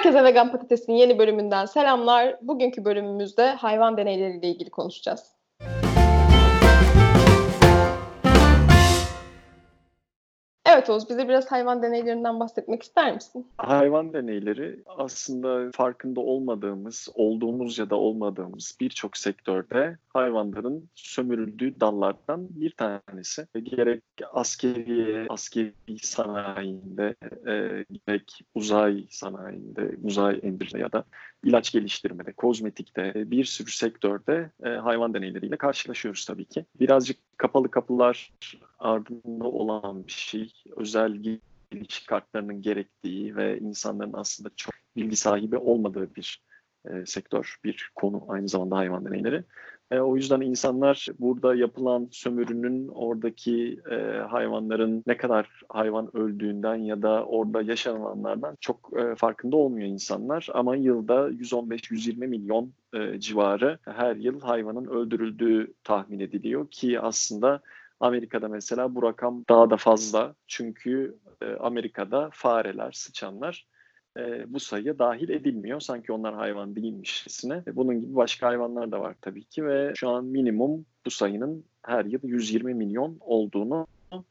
Herkese Vegan Patates'in yeni bölümünden selamlar. Bugünkü bölümümüzde hayvan deneyleriyle ilgili konuşacağız. Evet Oğuz, bize biraz hayvan deneylerinden bahsetmek ister misin? Hayvan deneyleri aslında farkında olmadığımız, olduğumuz ya da olmadığımız birçok sektörde hayvanların sömürüldüğü dallardan bir tanesi. Gerek askeri, askeri sanayinde, e, gerek uzay sanayinde, uzay endüstride ya da ilaç geliştirmede, kozmetikte, bir sürü sektörde e, hayvan deneyleriyle karşılaşıyoruz tabii ki. Birazcık kapalı kapılar ardında olan bir şey. Özel giriş kartlarının gerektiği ve insanların aslında çok bilgi sahibi olmadığı bir e, sektör, bir konu aynı zamanda hayvan deneyleri. E, o yüzden insanlar burada yapılan sömürünün oradaki e, hayvanların ne kadar hayvan öldüğünden ya da orada yaşananlardan çok e, farkında olmuyor insanlar. Ama yılda 115-120 milyon e, civarı her yıl hayvanın öldürüldüğü tahmin ediliyor ki aslında Amerika'da mesela bu rakam daha da fazla. Çünkü e, Amerika'da fareler, sıçanlar e, bu sayıya dahil edilmiyor. Sanki onlar hayvan değilmişçesine. E, bunun gibi başka hayvanlar da var tabii ki ve şu an minimum bu sayının her yıl 120 milyon olduğunu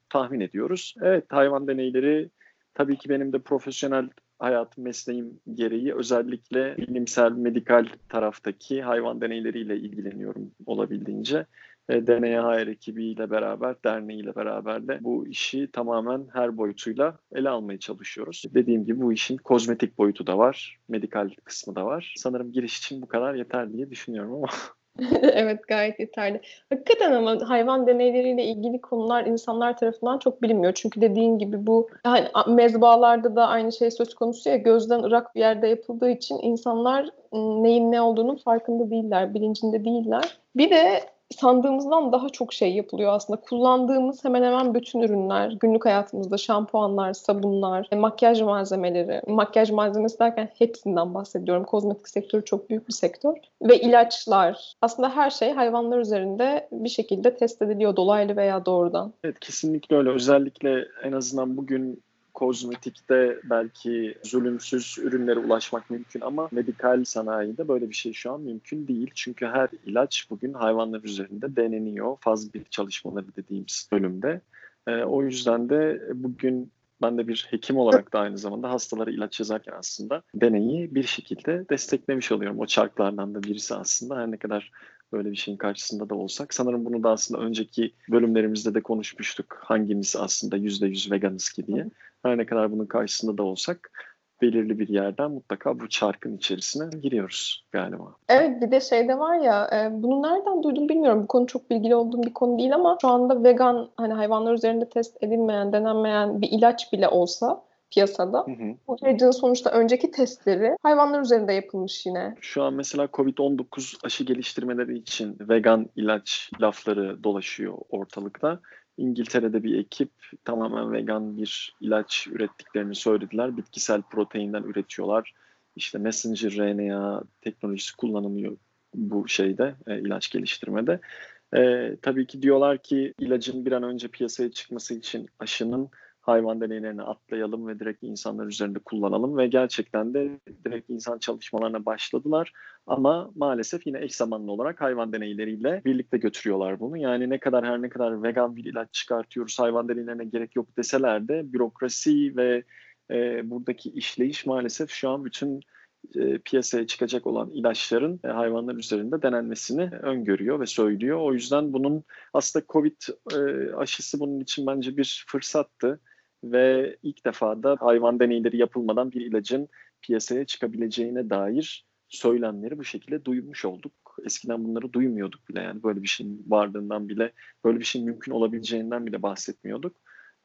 tahmin ediyoruz. Evet hayvan deneyleri tabii ki benim de profesyonel hayatım, mesleğim gereği özellikle bilimsel, medikal taraftaki hayvan deneyleriyle ilgileniyorum olabildiğince. E, DNAHR ekibiyle beraber, derneğiyle beraber de bu işi tamamen her boyutuyla ele almaya çalışıyoruz. Dediğim gibi bu işin kozmetik boyutu da var, medikal kısmı da var. Sanırım giriş için bu kadar yeter diye düşünüyorum ama. evet gayet yeterli. Hakikaten ama hayvan deneyleriyle ilgili konular insanlar tarafından çok bilinmiyor. Çünkü dediğin gibi bu hani mezbalarda da aynı şey söz konusu ya gözden ırak bir yerde yapıldığı için insanlar neyin ne olduğunun farkında değiller, bilincinde değiller. Bir de sandığımızdan daha çok şey yapılıyor aslında. Kullandığımız hemen hemen bütün ürünler, günlük hayatımızda şampuanlar, sabunlar, e, makyaj malzemeleri, makyaj malzemesi derken hepsinden bahsediyorum. Kozmetik sektörü çok büyük bir sektör. Ve ilaçlar. Aslında her şey hayvanlar üzerinde bir şekilde test ediliyor dolaylı veya doğrudan. Evet kesinlikle öyle. Özellikle en azından bugün kozmetikte belki zulümsüz ürünlere ulaşmak mümkün ama medikal sanayide böyle bir şey şu an mümkün değil. Çünkü her ilaç bugün hayvanlar üzerinde deneniyor. Faz bir çalışmaları dediğimiz bölümde. E, o yüzden de bugün ben de bir hekim olarak da aynı zamanda hastalara ilaç yazarken aslında deneyi bir şekilde desteklemiş oluyorum. O çarklardan da birisi aslında her ne kadar böyle bir şeyin karşısında da olsak. Sanırım bunu da aslında önceki bölümlerimizde de konuşmuştuk. Hangimiz aslında %100 veganız ki diye. Her ne kadar bunun karşısında da olsak belirli bir yerden mutlaka bu çarkın içerisine giriyoruz galiba. Evet bir de şey de var ya e, bunu nereden duydum bilmiyorum. Bu konu çok bilgili olduğum bir konu değil ama şu anda vegan hani hayvanlar üzerinde test edilmeyen, denenmeyen bir ilaç bile olsa piyasada. Hı hı. Bu ilacın sonuçta önceki testleri hayvanlar üzerinde yapılmış yine. Şu an mesela COVID-19 aşı geliştirmeleri için vegan ilaç lafları dolaşıyor ortalıkta. İngiltere'de bir ekip tamamen vegan bir ilaç ürettiklerini söylediler. Bitkisel proteinden üretiyorlar. İşte messenger RNA teknolojisi kullanılıyor bu şeyde, e, ilaç geliştirmede. E, tabii ki diyorlar ki ilacın bir an önce piyasaya çıkması için aşının hayvan deneylerini atlayalım ve direkt insanlar üzerinde kullanalım ve gerçekten de direkt insan çalışmalarına başladılar ama maalesef yine eş zamanlı olarak hayvan deneyleriyle birlikte götürüyorlar bunu. Yani ne kadar her ne kadar vegan bir ilaç çıkartıyoruz hayvan deneylerine gerek yok deseler de bürokrasi ve e, buradaki işleyiş maalesef şu an bütün e, piyasaya çıkacak olan ilaçların e, hayvanlar üzerinde denenmesini öngörüyor ve söylüyor. O yüzden bunun aslında Covid e, aşısı bunun için bence bir fırsattı ve ilk defa da hayvan deneyleri yapılmadan bir ilacın piyasaya çıkabileceğine dair söylemleri bu şekilde duymuş olduk. Eskiden bunları duymuyorduk bile yani böyle bir şeyin varlığından bile böyle bir şeyin mümkün olabileceğinden bile bahsetmiyorduk.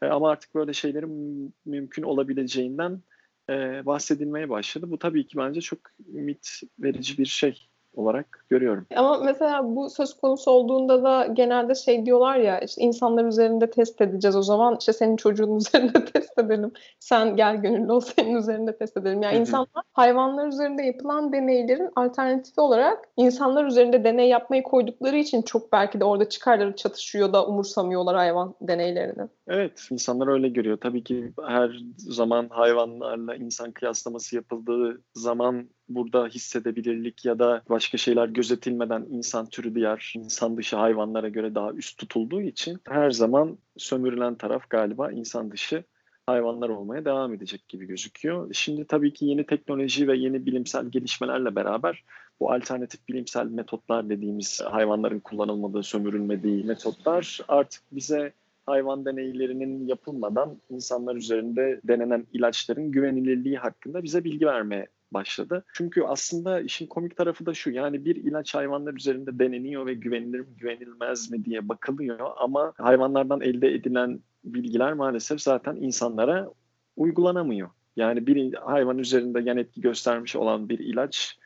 E, ama artık böyle şeylerin mümkün olabileceğinden e, bahsedilmeye başladı. Bu tabii ki bence çok ümit verici bir şey olarak görüyorum. Ama mesela bu söz konusu olduğunda da genelde şey diyorlar ya işte insanlar üzerinde test edeceğiz o zaman işte senin çocuğun üzerinde test edelim. Sen gel gönüllü ol senin üzerinde test edelim. Yani insanlar hayvanlar üzerinde yapılan deneylerin alternatifi olarak insanlar üzerinde deney yapmayı koydukları için çok belki de orada çıkarları çatışıyor da umursamıyorlar hayvan deneylerini. Evet, insanlar öyle görüyor. Tabii ki her zaman hayvanlarla insan kıyaslaması yapıldığı zaman burada hissedebilirlik ya da başka şeyler gözetilmeden insan türü diğer insan dışı hayvanlara göre daha üst tutulduğu için her zaman sömürülen taraf galiba insan dışı hayvanlar olmaya devam edecek gibi gözüküyor. Şimdi tabii ki yeni teknoloji ve yeni bilimsel gelişmelerle beraber bu alternatif bilimsel metotlar dediğimiz hayvanların kullanılmadığı, sömürülmediği metotlar artık bize hayvan deneylerinin yapılmadan insanlar üzerinde denenen ilaçların güvenilirliği hakkında bize bilgi vermeye başladı. Çünkü aslında işin komik tarafı da şu yani bir ilaç hayvanlar üzerinde deneniyor ve güvenilir mi güvenilmez mi diye bakılıyor ama hayvanlardan elde edilen bilgiler maalesef zaten insanlara uygulanamıyor. Yani bir hayvan üzerinde yan etki göstermiş olan bir ilaç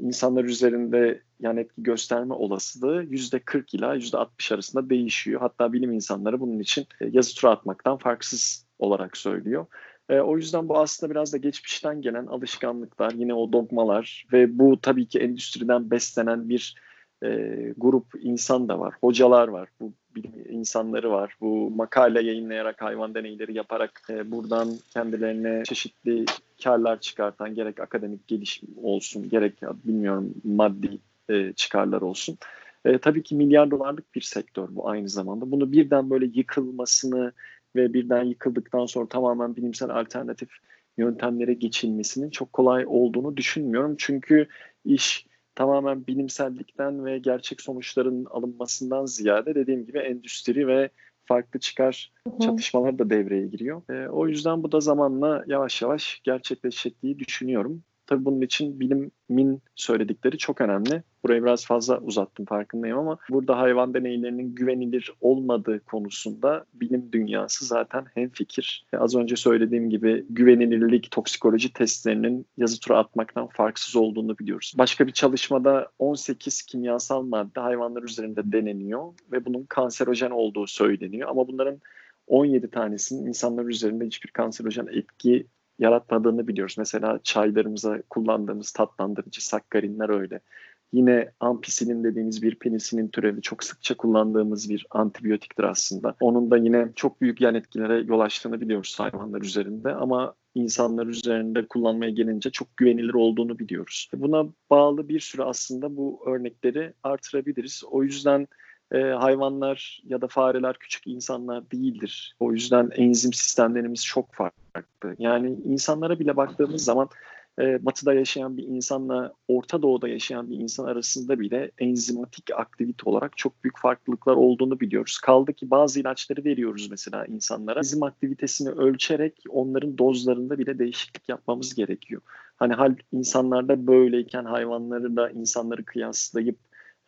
insanlar üzerinde yan etki gösterme olasılığı %40 ila %60 arasında değişiyor. Hatta bilim insanları bunun için e, yazı tura atmaktan farksız olarak söylüyor. E, o yüzden bu aslında biraz da geçmişten gelen alışkanlıklar, yine o dogmalar ve bu tabii ki endüstriden beslenen bir e, grup insan da var, hocalar var, bu bilim insanları var. Bu makale yayınlayarak, hayvan deneyleri yaparak e, buradan kendilerine çeşitli karlar çıkartan gerek akademik gelişim olsun, gerek bilmiyorum maddi e, çıkarlar olsun. E, tabii ki milyar dolarlık bir sektör bu aynı zamanda. Bunu birden böyle yıkılmasını ve birden yıkıldıktan sonra tamamen bilimsel alternatif yöntemlere geçilmesinin çok kolay olduğunu düşünmüyorum. Çünkü iş tamamen bilimsellikten ve gerçek sonuçların alınmasından ziyade dediğim gibi endüstri ve farklı çıkar çatışmalar da devreye giriyor. E, o yüzden bu da zamanla yavaş yavaş gerçekleşecek düşünüyorum. Tabii bunun için bilimin söyledikleri çok önemli. Burayı biraz fazla uzattım farkındayım ama burada hayvan deneylerinin güvenilir olmadığı konusunda bilim dünyası zaten hemfikir. Az önce söylediğim gibi güvenilirlik toksikoloji testlerinin yazı tura atmaktan farksız olduğunu biliyoruz. Başka bir çalışmada 18 kimyasal madde hayvanlar üzerinde deneniyor ve bunun kanserojen olduğu söyleniyor ama bunların 17 tanesinin insanlar üzerinde hiçbir kanserojen etki yaratmadığını biliyoruz. Mesela çaylarımıza kullandığımız tatlandırıcı sakkarinler öyle. Yine ampisilin dediğimiz bir penisinin türevi çok sıkça kullandığımız bir antibiyotiktir aslında. Onun da yine çok büyük yan etkilere yol açtığını biliyoruz hayvanlar üzerinde ama insanlar üzerinde kullanmaya gelince çok güvenilir olduğunu biliyoruz. Buna bağlı bir sürü aslında bu örnekleri artırabiliriz. O yüzden e, hayvanlar ya da fareler küçük insanlar değildir. O yüzden enzim sistemlerimiz çok farklı. Yani insanlara bile baktığımız zaman e, batıda yaşayan bir insanla Orta Doğu'da yaşayan bir insan arasında bile enzimatik aktivite olarak çok büyük farklılıklar olduğunu biliyoruz. Kaldı ki bazı ilaçları veriyoruz mesela insanlara. Enzim aktivitesini ölçerek onların dozlarında bile değişiklik yapmamız gerekiyor. Hani hal insanlarda böyleyken hayvanları da insanları kıyaslayıp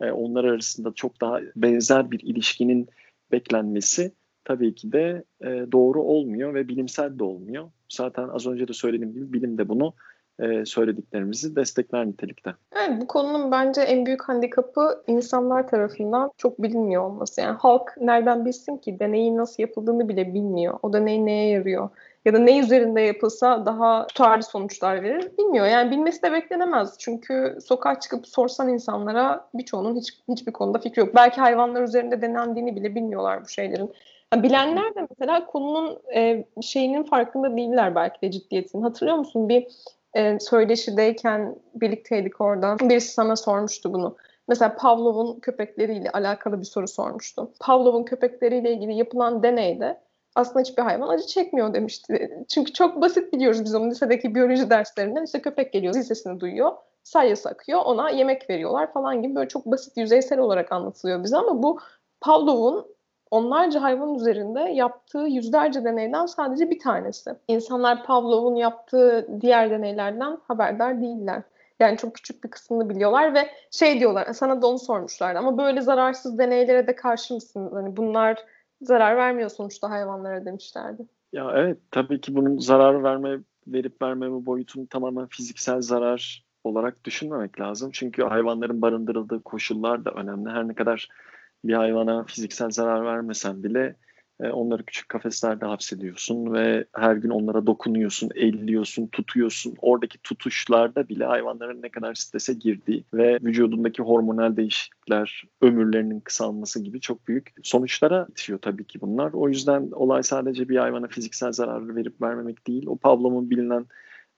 e, onlar arasında çok daha benzer bir ilişkinin beklenmesi tabii ki de e, doğru olmuyor ve bilimsel de olmuyor. Zaten az önce de söylediğim gibi bilim de bunu e, söylediklerimizi destekler nitelikte. Evet, bu konunun bence en büyük handikapı insanlar tarafından çok bilinmiyor olması. Yani halk nereden bilsin ki deneyin nasıl yapıldığını bile bilmiyor. O deney neye yarıyor? Ya da ne üzerinde yapılsa daha tutarlı sonuçlar verir bilmiyor. Yani bilmesi de beklenemez. Çünkü sokağa çıkıp sorsan insanlara birçoğunun hiç, hiçbir konuda fikri yok. Belki hayvanlar üzerinde denendiğini bile bilmiyorlar bu şeylerin. Yani bilenler de mesela konunun e, şeyinin farkında değiller belki de ciddiyetinin. Hatırlıyor musun? Bir e, söyleşideyken birlikteydik orada. Birisi sana sormuştu bunu. Mesela Pavlov'un köpekleriyle alakalı bir soru sormuştu. Pavlov'un köpekleriyle ilgili yapılan deneyde aslında hiçbir hayvan acı çekmiyor demişti. Çünkü çok basit biliyoruz biz onu lisedeki biyoloji derslerinden. İşte köpek geliyor, zil duyuyor, salyası akıyor, ona yemek veriyorlar falan gibi böyle çok basit, yüzeysel olarak anlatılıyor bize ama bu Pavlov'un onlarca hayvan üzerinde yaptığı yüzlerce deneyden sadece bir tanesi. İnsanlar Pavlov'un yaptığı diğer deneylerden haberdar değiller. Yani çok küçük bir kısmını biliyorlar ve şey diyorlar sana da onu sormuşlardı ama böyle zararsız deneylere de karşı mısın? Hani bunlar zarar vermiyor sonuçta hayvanlara demişlerdi. Ya evet tabii ki bunun zarar verme verip vermeme boyutunu tamamen fiziksel zarar olarak düşünmemek lazım. Çünkü hayvanların barındırıldığı koşullar da önemli. Her ne kadar bir hayvana fiziksel zarar vermesen bile e, onları küçük kafeslerde hapsediyorsun ve her gün onlara dokunuyorsun, elliyorsun, tutuyorsun. Oradaki tutuşlarda bile hayvanların ne kadar strese girdiği ve vücudundaki hormonal değişiklikler, ömürlerinin kısalması gibi çok büyük sonuçlara itiyor tabii ki bunlar. O yüzden olay sadece bir hayvana fiziksel zarar verip vermemek değil. O Pavlov'un bilinen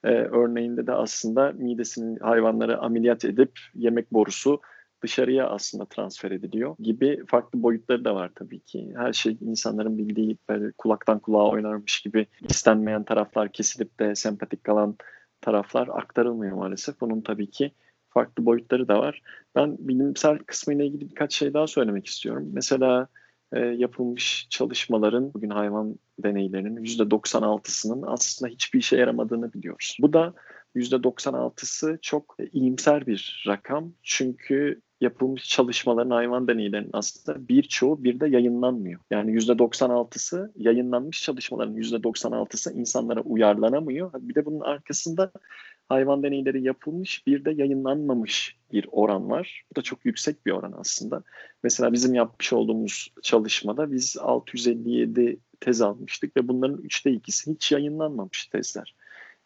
e, örneğinde de aslında midesinin hayvanları ameliyat edip yemek borusu dışarıya aslında transfer ediliyor gibi farklı boyutları da var tabii ki. Her şey insanların bildiği böyle kulaktan kulağa oynarmış gibi istenmeyen taraflar kesilip de sempatik kalan taraflar aktarılmıyor maalesef. Bunun tabii ki farklı boyutları da var. Ben bilimsel kısmıyla ilgili birkaç şey daha söylemek istiyorum. Mesela e, yapılmış çalışmaların bugün hayvan deneylerinin %96'sının aslında hiçbir işe yaramadığını biliyoruz. Bu da %96'sı çok iyimser bir rakam. Çünkü yapılmış çalışmaların hayvan deneylerinin aslında birçoğu bir de yayınlanmıyor. Yani %96'sı yayınlanmış çalışmaların %96'sı insanlara uyarlanamıyor. Bir de bunun arkasında hayvan deneyleri yapılmış bir de yayınlanmamış bir oran var. Bu da çok yüksek bir oran aslında. Mesela bizim yapmış olduğumuz çalışmada biz 657 tez almıştık ve bunların üçte ikisi hiç yayınlanmamış tezler.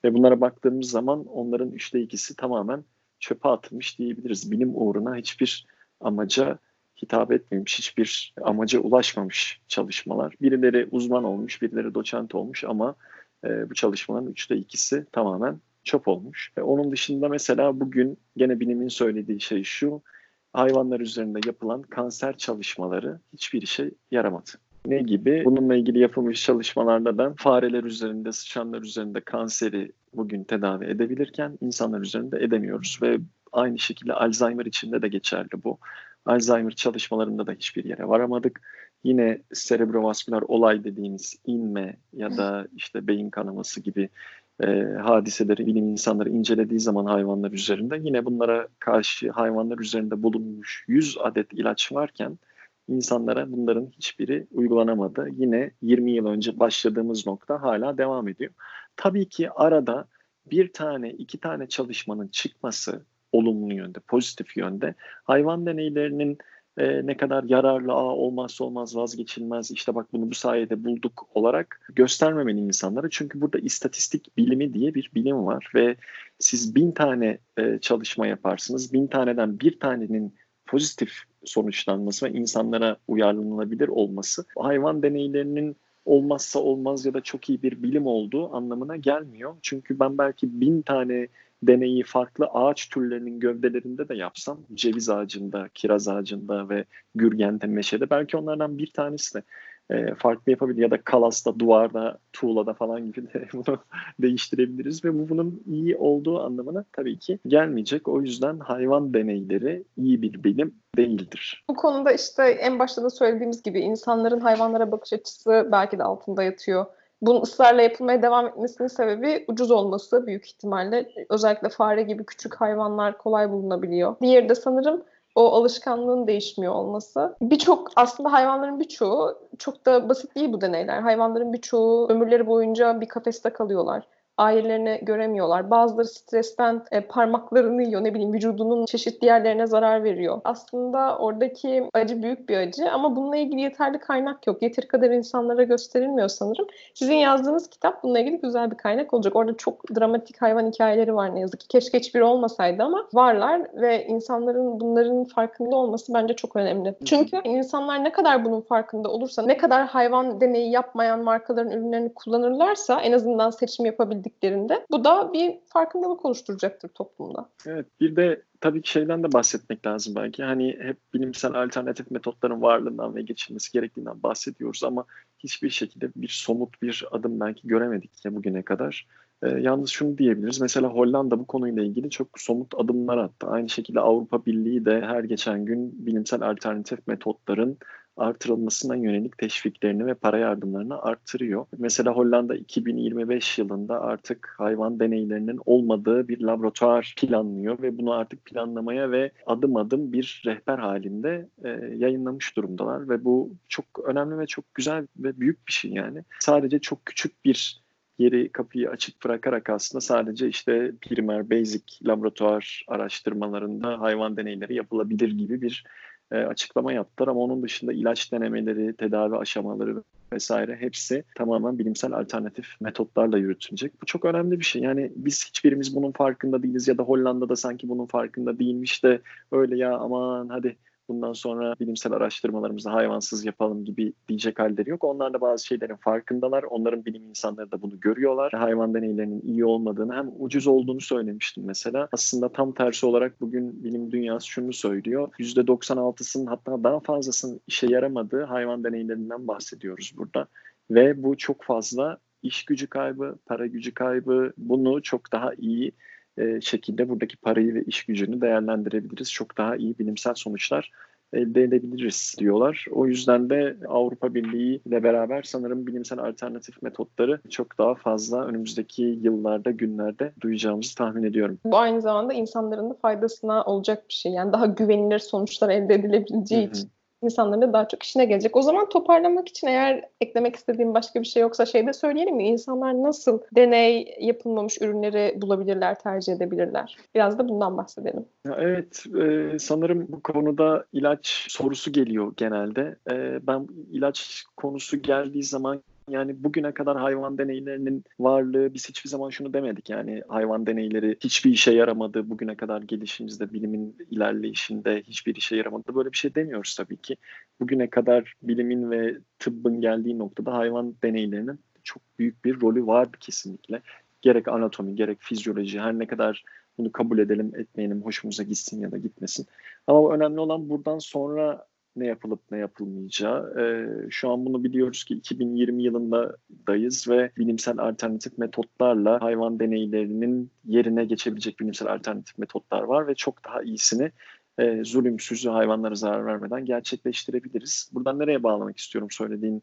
Ve bunlara baktığımız zaman onların üçte ikisi tamamen çöpe atılmış diyebiliriz. Bilim uğruna hiçbir amaca hitap etmemiş, hiçbir amaca ulaşmamış çalışmalar. Birileri uzman olmuş, birileri doçent olmuş ama e, bu çalışmaların üçte ikisi tamamen çöp olmuş. E, onun dışında mesela bugün gene bilimin söylediği şey şu, hayvanlar üzerinde yapılan kanser çalışmaları hiçbir işe yaramadı. Ne gibi? Bununla ilgili yapılmış çalışmalarda da fareler üzerinde, sıçanlar üzerinde kanseri bugün tedavi edebilirken insanlar üzerinde edemiyoruz ve aynı şekilde Alzheimer içinde de geçerli bu. Alzheimer çalışmalarında da hiçbir yere varamadık. Yine serebrovasküler olay dediğimiz inme ya da işte beyin kanaması gibi e, hadiseleri bilim insanları incelediği zaman hayvanlar üzerinde yine bunlara karşı hayvanlar üzerinde bulunmuş 100 adet ilaç varken insanlara bunların hiçbiri uygulanamadı. Yine 20 yıl önce başladığımız nokta hala devam ediyor. Tabii ki arada bir tane, iki tane çalışmanın çıkması olumlu yönde, pozitif yönde hayvan deneylerinin e, ne kadar yararlı, aa, olmazsa olmaz, vazgeçilmez, işte bak bunu bu sayede bulduk olarak göstermemeli insanlara. Çünkü burada istatistik bilimi diye bir bilim var ve siz bin tane e, çalışma yaparsınız, bin taneden bir tanenin pozitif sonuçlanması ve insanlara uyarlanabilir olması hayvan deneylerinin olmazsa olmaz ya da çok iyi bir bilim olduğu anlamına gelmiyor. Çünkü ben belki bin tane deneyi farklı ağaç türlerinin gövdelerinde de yapsam, ceviz ağacında, kiraz ağacında ve gürgende, meşede belki onlardan bir tanesi de e, farklı yapabilir ya da kalasta, duvarda, tuğlada falan gibi de bunu değiştirebiliriz ve bu bunun iyi olduğu anlamına tabii ki gelmeyecek. O yüzden hayvan deneyleri iyi bir bilim değildir. Bu konuda işte en başta da söylediğimiz gibi insanların hayvanlara bakış açısı belki de altında yatıyor. Bunun ısrarla yapılmaya devam etmesinin sebebi ucuz olması büyük ihtimalle. Özellikle fare gibi küçük hayvanlar kolay bulunabiliyor. Diğeri de sanırım o alışkanlığın değişmiyor olması. Birçok aslında hayvanların birçoğu çok da basit değil bu deneyler. Hayvanların birçoğu ömürleri boyunca bir kafeste kalıyorlar ailelerini göremiyorlar. Bazıları stresten e, parmaklarını yiyor, ne bileyim vücudunun çeşitli yerlerine zarar veriyor. Aslında oradaki acı büyük bir acı ama bununla ilgili yeterli kaynak yok. Yeteri kadar insanlara gösterilmiyor sanırım. Sizin yazdığınız kitap bununla ilgili güzel bir kaynak olacak. Orada çok dramatik hayvan hikayeleri var ne yazık ki. Keşke hiçbiri olmasaydı ama varlar ve insanların bunların farkında olması bence çok önemli. Çünkü insanlar ne kadar bunun farkında olursa, ne kadar hayvan deneyi yapmayan markaların ürünlerini kullanırlarsa en azından seçim yapabildik bildiklerinde bu da bir farkındalık oluşturacaktır toplumda. Evet bir de tabii ki şeyden de bahsetmek lazım belki. Hani hep bilimsel alternatif metotların varlığından ve geçilmesi gerektiğinden bahsediyoruz ama hiçbir şekilde bir somut bir adım belki göremedik ya bugüne kadar. E, yalnız şunu diyebiliriz. Mesela Hollanda bu konuyla ilgili çok somut adımlar attı. Aynı şekilde Avrupa Birliği de her geçen gün bilimsel alternatif metotların artırılmasına yönelik teşviklerini ve para yardımlarını artırıyor. Mesela Hollanda 2025 yılında artık hayvan deneylerinin olmadığı bir laboratuvar planlıyor ve bunu artık planlamaya ve adım adım bir rehber halinde e, yayınlamış durumdalar ve bu çok önemli ve çok güzel ve büyük bir şey yani. Sadece çok küçük bir yeri kapıyı açık bırakarak aslında sadece işte primer basic laboratuvar araştırmalarında hayvan deneyleri yapılabilir gibi bir e, açıklama yaptılar ama onun dışında ilaç denemeleri, tedavi aşamaları vesaire hepsi tamamen bilimsel alternatif metotlarla yürütülecek. Bu çok önemli bir şey. Yani biz hiçbirimiz bunun farkında değiliz ya da Hollanda'da sanki bunun farkında değilmiş de öyle ya aman hadi bundan sonra bilimsel araştırmalarımızı hayvansız yapalım gibi diyecek halleri yok. Onlar da bazı şeylerin farkındalar. Onların bilim insanları da bunu görüyorlar. Hayvan deneylerinin iyi olmadığını hem ucuz olduğunu söylemiştim mesela. Aslında tam tersi olarak bugün bilim dünyası şunu söylüyor. %96'sının hatta daha fazlasının işe yaramadığı hayvan deneylerinden bahsediyoruz burada. Ve bu çok fazla iş gücü kaybı, para gücü kaybı bunu çok daha iyi e, şekilde buradaki parayı ve iş gücünü değerlendirebiliriz. Çok daha iyi bilimsel sonuçlar elde edebiliriz diyorlar. O yüzden de Avrupa Birliği ile beraber sanırım bilimsel alternatif metotları çok daha fazla önümüzdeki yıllarda, günlerde duyacağımızı tahmin ediyorum. Bu aynı zamanda insanların da faydasına olacak bir şey. Yani daha güvenilir sonuçlar elde edilebileceği için insanların da daha çok işine gelecek. O zaman toparlamak için eğer eklemek istediğim başka bir şey yoksa şey de söyleyelim mi? İnsanlar nasıl deney yapılmamış ürünleri bulabilirler, tercih edebilirler? Biraz da bundan bahsedelim. Evet, e, sanırım bu konuda ilaç sorusu geliyor genelde. E, ben ilaç konusu geldiği zaman yani bugüne kadar hayvan deneylerinin varlığı biz hiçbir zaman şunu demedik. Yani hayvan deneyleri hiçbir işe yaramadı. Bugüne kadar gelişimizde, bilimin ilerleyişinde hiçbir işe yaramadı. Böyle bir şey demiyoruz tabii ki. Bugüne kadar bilimin ve tıbbın geldiği noktada hayvan deneylerinin çok büyük bir rolü vardı kesinlikle. Gerek anatomi, gerek fizyoloji her ne kadar bunu kabul edelim, etmeyelim, hoşumuza gitsin ya da gitmesin. Ama önemli olan buradan sonra ne yapılıp ne yapılmayacağı. E, şu an bunu biliyoruz ki 2020 yılındayız ve bilimsel alternatif metotlarla hayvan deneylerinin yerine geçebilecek bilimsel alternatif metotlar var ve çok daha iyisini e, zulümsüz hayvanlara zarar vermeden gerçekleştirebiliriz. Buradan nereye bağlamak istiyorum söylediğin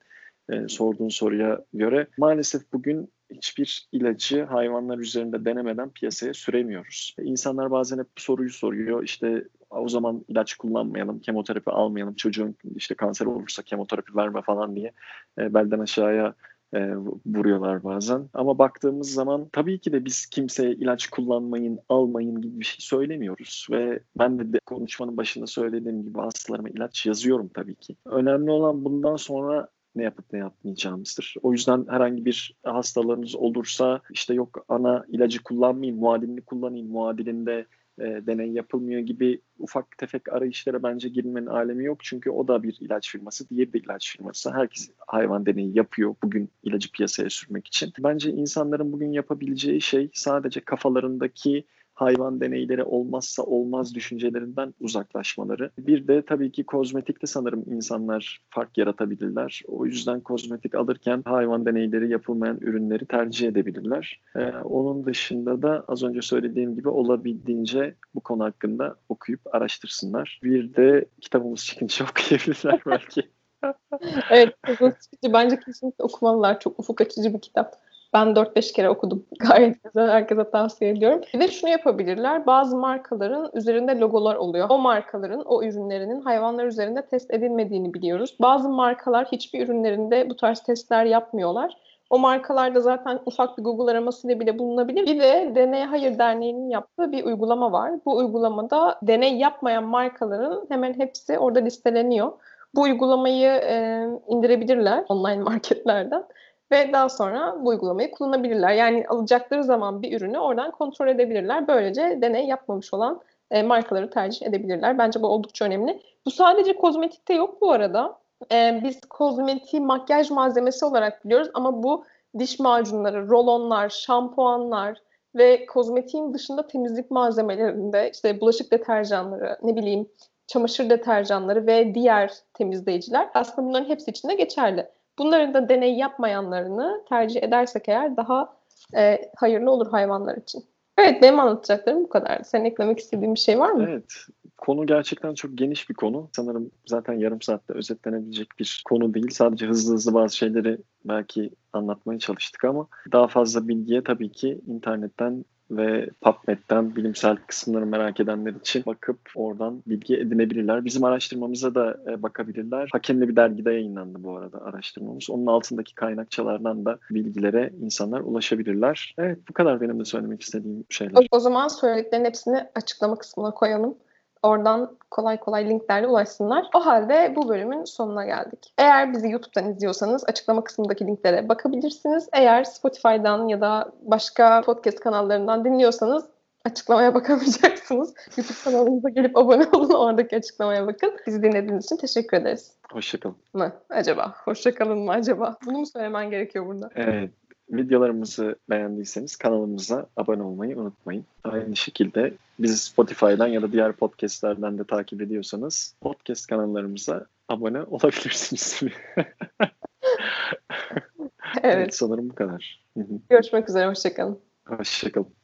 e, sorduğun soruya göre. Maalesef bugün hiçbir ilacı hayvanlar üzerinde denemeden piyasaya süremiyoruz. İnsanlar bazen hep bu soruyu soruyor. İşte o zaman ilaç kullanmayalım, kemoterapi almayalım, çocuğun işte kanser olursa kemoterapi verme falan diye e, belden aşağıya e, vuruyorlar bazen. Ama baktığımız zaman tabii ki de biz kimseye ilaç kullanmayın, almayın gibi bir şey söylemiyoruz. Ve ben de, de konuşmanın başında söylediğim gibi hastalarıma ilaç yazıyorum tabii ki. Önemli olan bundan sonra ne yapıp ne yapmayacağımızdır. O yüzden herhangi bir hastalarınız olursa işte yok ana ilacı kullanmayayım, muadilini kullanayım, muadilinde e, deney yapılmıyor gibi ufak tefek arayışlara bence girmenin alemi yok. Çünkü o da bir ilaç firması, diğer bir ilaç firması. Herkes hayvan deneyi yapıyor bugün ilacı piyasaya sürmek için. Bence insanların bugün yapabileceği şey sadece kafalarındaki hayvan deneyleri olmazsa olmaz düşüncelerinden uzaklaşmaları. Bir de tabii ki kozmetikte sanırım insanlar fark yaratabilirler. O yüzden kozmetik alırken hayvan deneyleri yapılmayan ürünleri tercih edebilirler. Ee, onun dışında da az önce söylediğim gibi olabildiğince bu konu hakkında okuyup araştırsınlar. Bir de kitabımız çıkınca okuyabilirler belki. evet, bence kesinlikle okumalılar. Çok ufuk açıcı bir kitap. Ben 4-5 kere okudum. Gayet güzel. Herkese tavsiye ediyorum. De şunu yapabilirler. Bazı markaların üzerinde logolar oluyor. O markaların, o ürünlerinin hayvanlar üzerinde test edilmediğini biliyoruz. Bazı markalar hiçbir ürünlerinde bu tarz testler yapmıyorlar. O markalarda zaten ufak bir Google aramasıyla bile bulunabilir. Bir de Deney Hayır Derneği'nin yaptığı bir uygulama var. Bu uygulamada deney yapmayan markaların hemen hepsi orada listeleniyor. Bu uygulamayı e, indirebilirler online marketlerden ve daha sonra bu uygulamayı kullanabilirler. Yani alacakları zaman bir ürünü oradan kontrol edebilirler. Böylece deney yapmamış olan e, markaları tercih edebilirler. Bence bu oldukça önemli. Bu sadece kozmetikte yok bu arada. E, biz kozmetiği makyaj malzemesi olarak biliyoruz ama bu diş macunları, rolonlar, şampuanlar ve kozmetiğin dışında temizlik malzemelerinde işte bulaşık deterjanları, ne bileyim çamaşır deterjanları ve diğer temizleyiciler aslında bunların hepsi için de geçerli. Bunların da deney yapmayanlarını tercih edersek eğer daha e, hayırlı olur hayvanlar için. Evet benim anlatacaklarım bu kadar. Sen eklemek istediğin bir şey var mı? Evet. Konu gerçekten çok geniş bir konu. Sanırım zaten yarım saatte özetlenebilecek bir konu değil. Sadece hızlı hızlı bazı şeyleri belki anlatmaya çalıştık ama daha fazla bilgiye tabii ki internetten ve PubMed'den bilimsel kısımları merak edenler için bakıp oradan bilgi edinebilirler. Bizim araştırmamıza da e, bakabilirler. Hakemli bir dergide yayınlandı bu arada araştırmamız. Onun altındaki kaynakçalardan da bilgilere insanlar ulaşabilirler. Evet bu kadar benim de söylemek istediğim şeyler. O, o zaman söylediklerin hepsini açıklama kısmına koyalım. Oradan kolay kolay linklerle ulaşsınlar. O halde bu bölümün sonuna geldik. Eğer bizi YouTube'dan izliyorsanız açıklama kısmındaki linklere bakabilirsiniz. Eğer Spotify'dan ya da başka podcast kanallarından dinliyorsanız açıklamaya bakamayacaksınız. YouTube kanalımıza gelip abone olun. Oradaki açıklamaya bakın. Bizi dinlediğiniz için teşekkür ederiz. Hoşçakalın. Mı acaba? Hoşçakalın mı acaba? Bunu mu söylemen gerekiyor burada? Evet. Videolarımızı beğendiyseniz kanalımıza abone olmayı unutmayın. Aynı şekilde bizi Spotify'dan ya da diğer podcastlerden de takip ediyorsanız podcast kanallarımıza abone olabilirsiniz. evet. Sanırım bu kadar. Görüşmek üzere. Hoşçakalın. Hoşçakalın.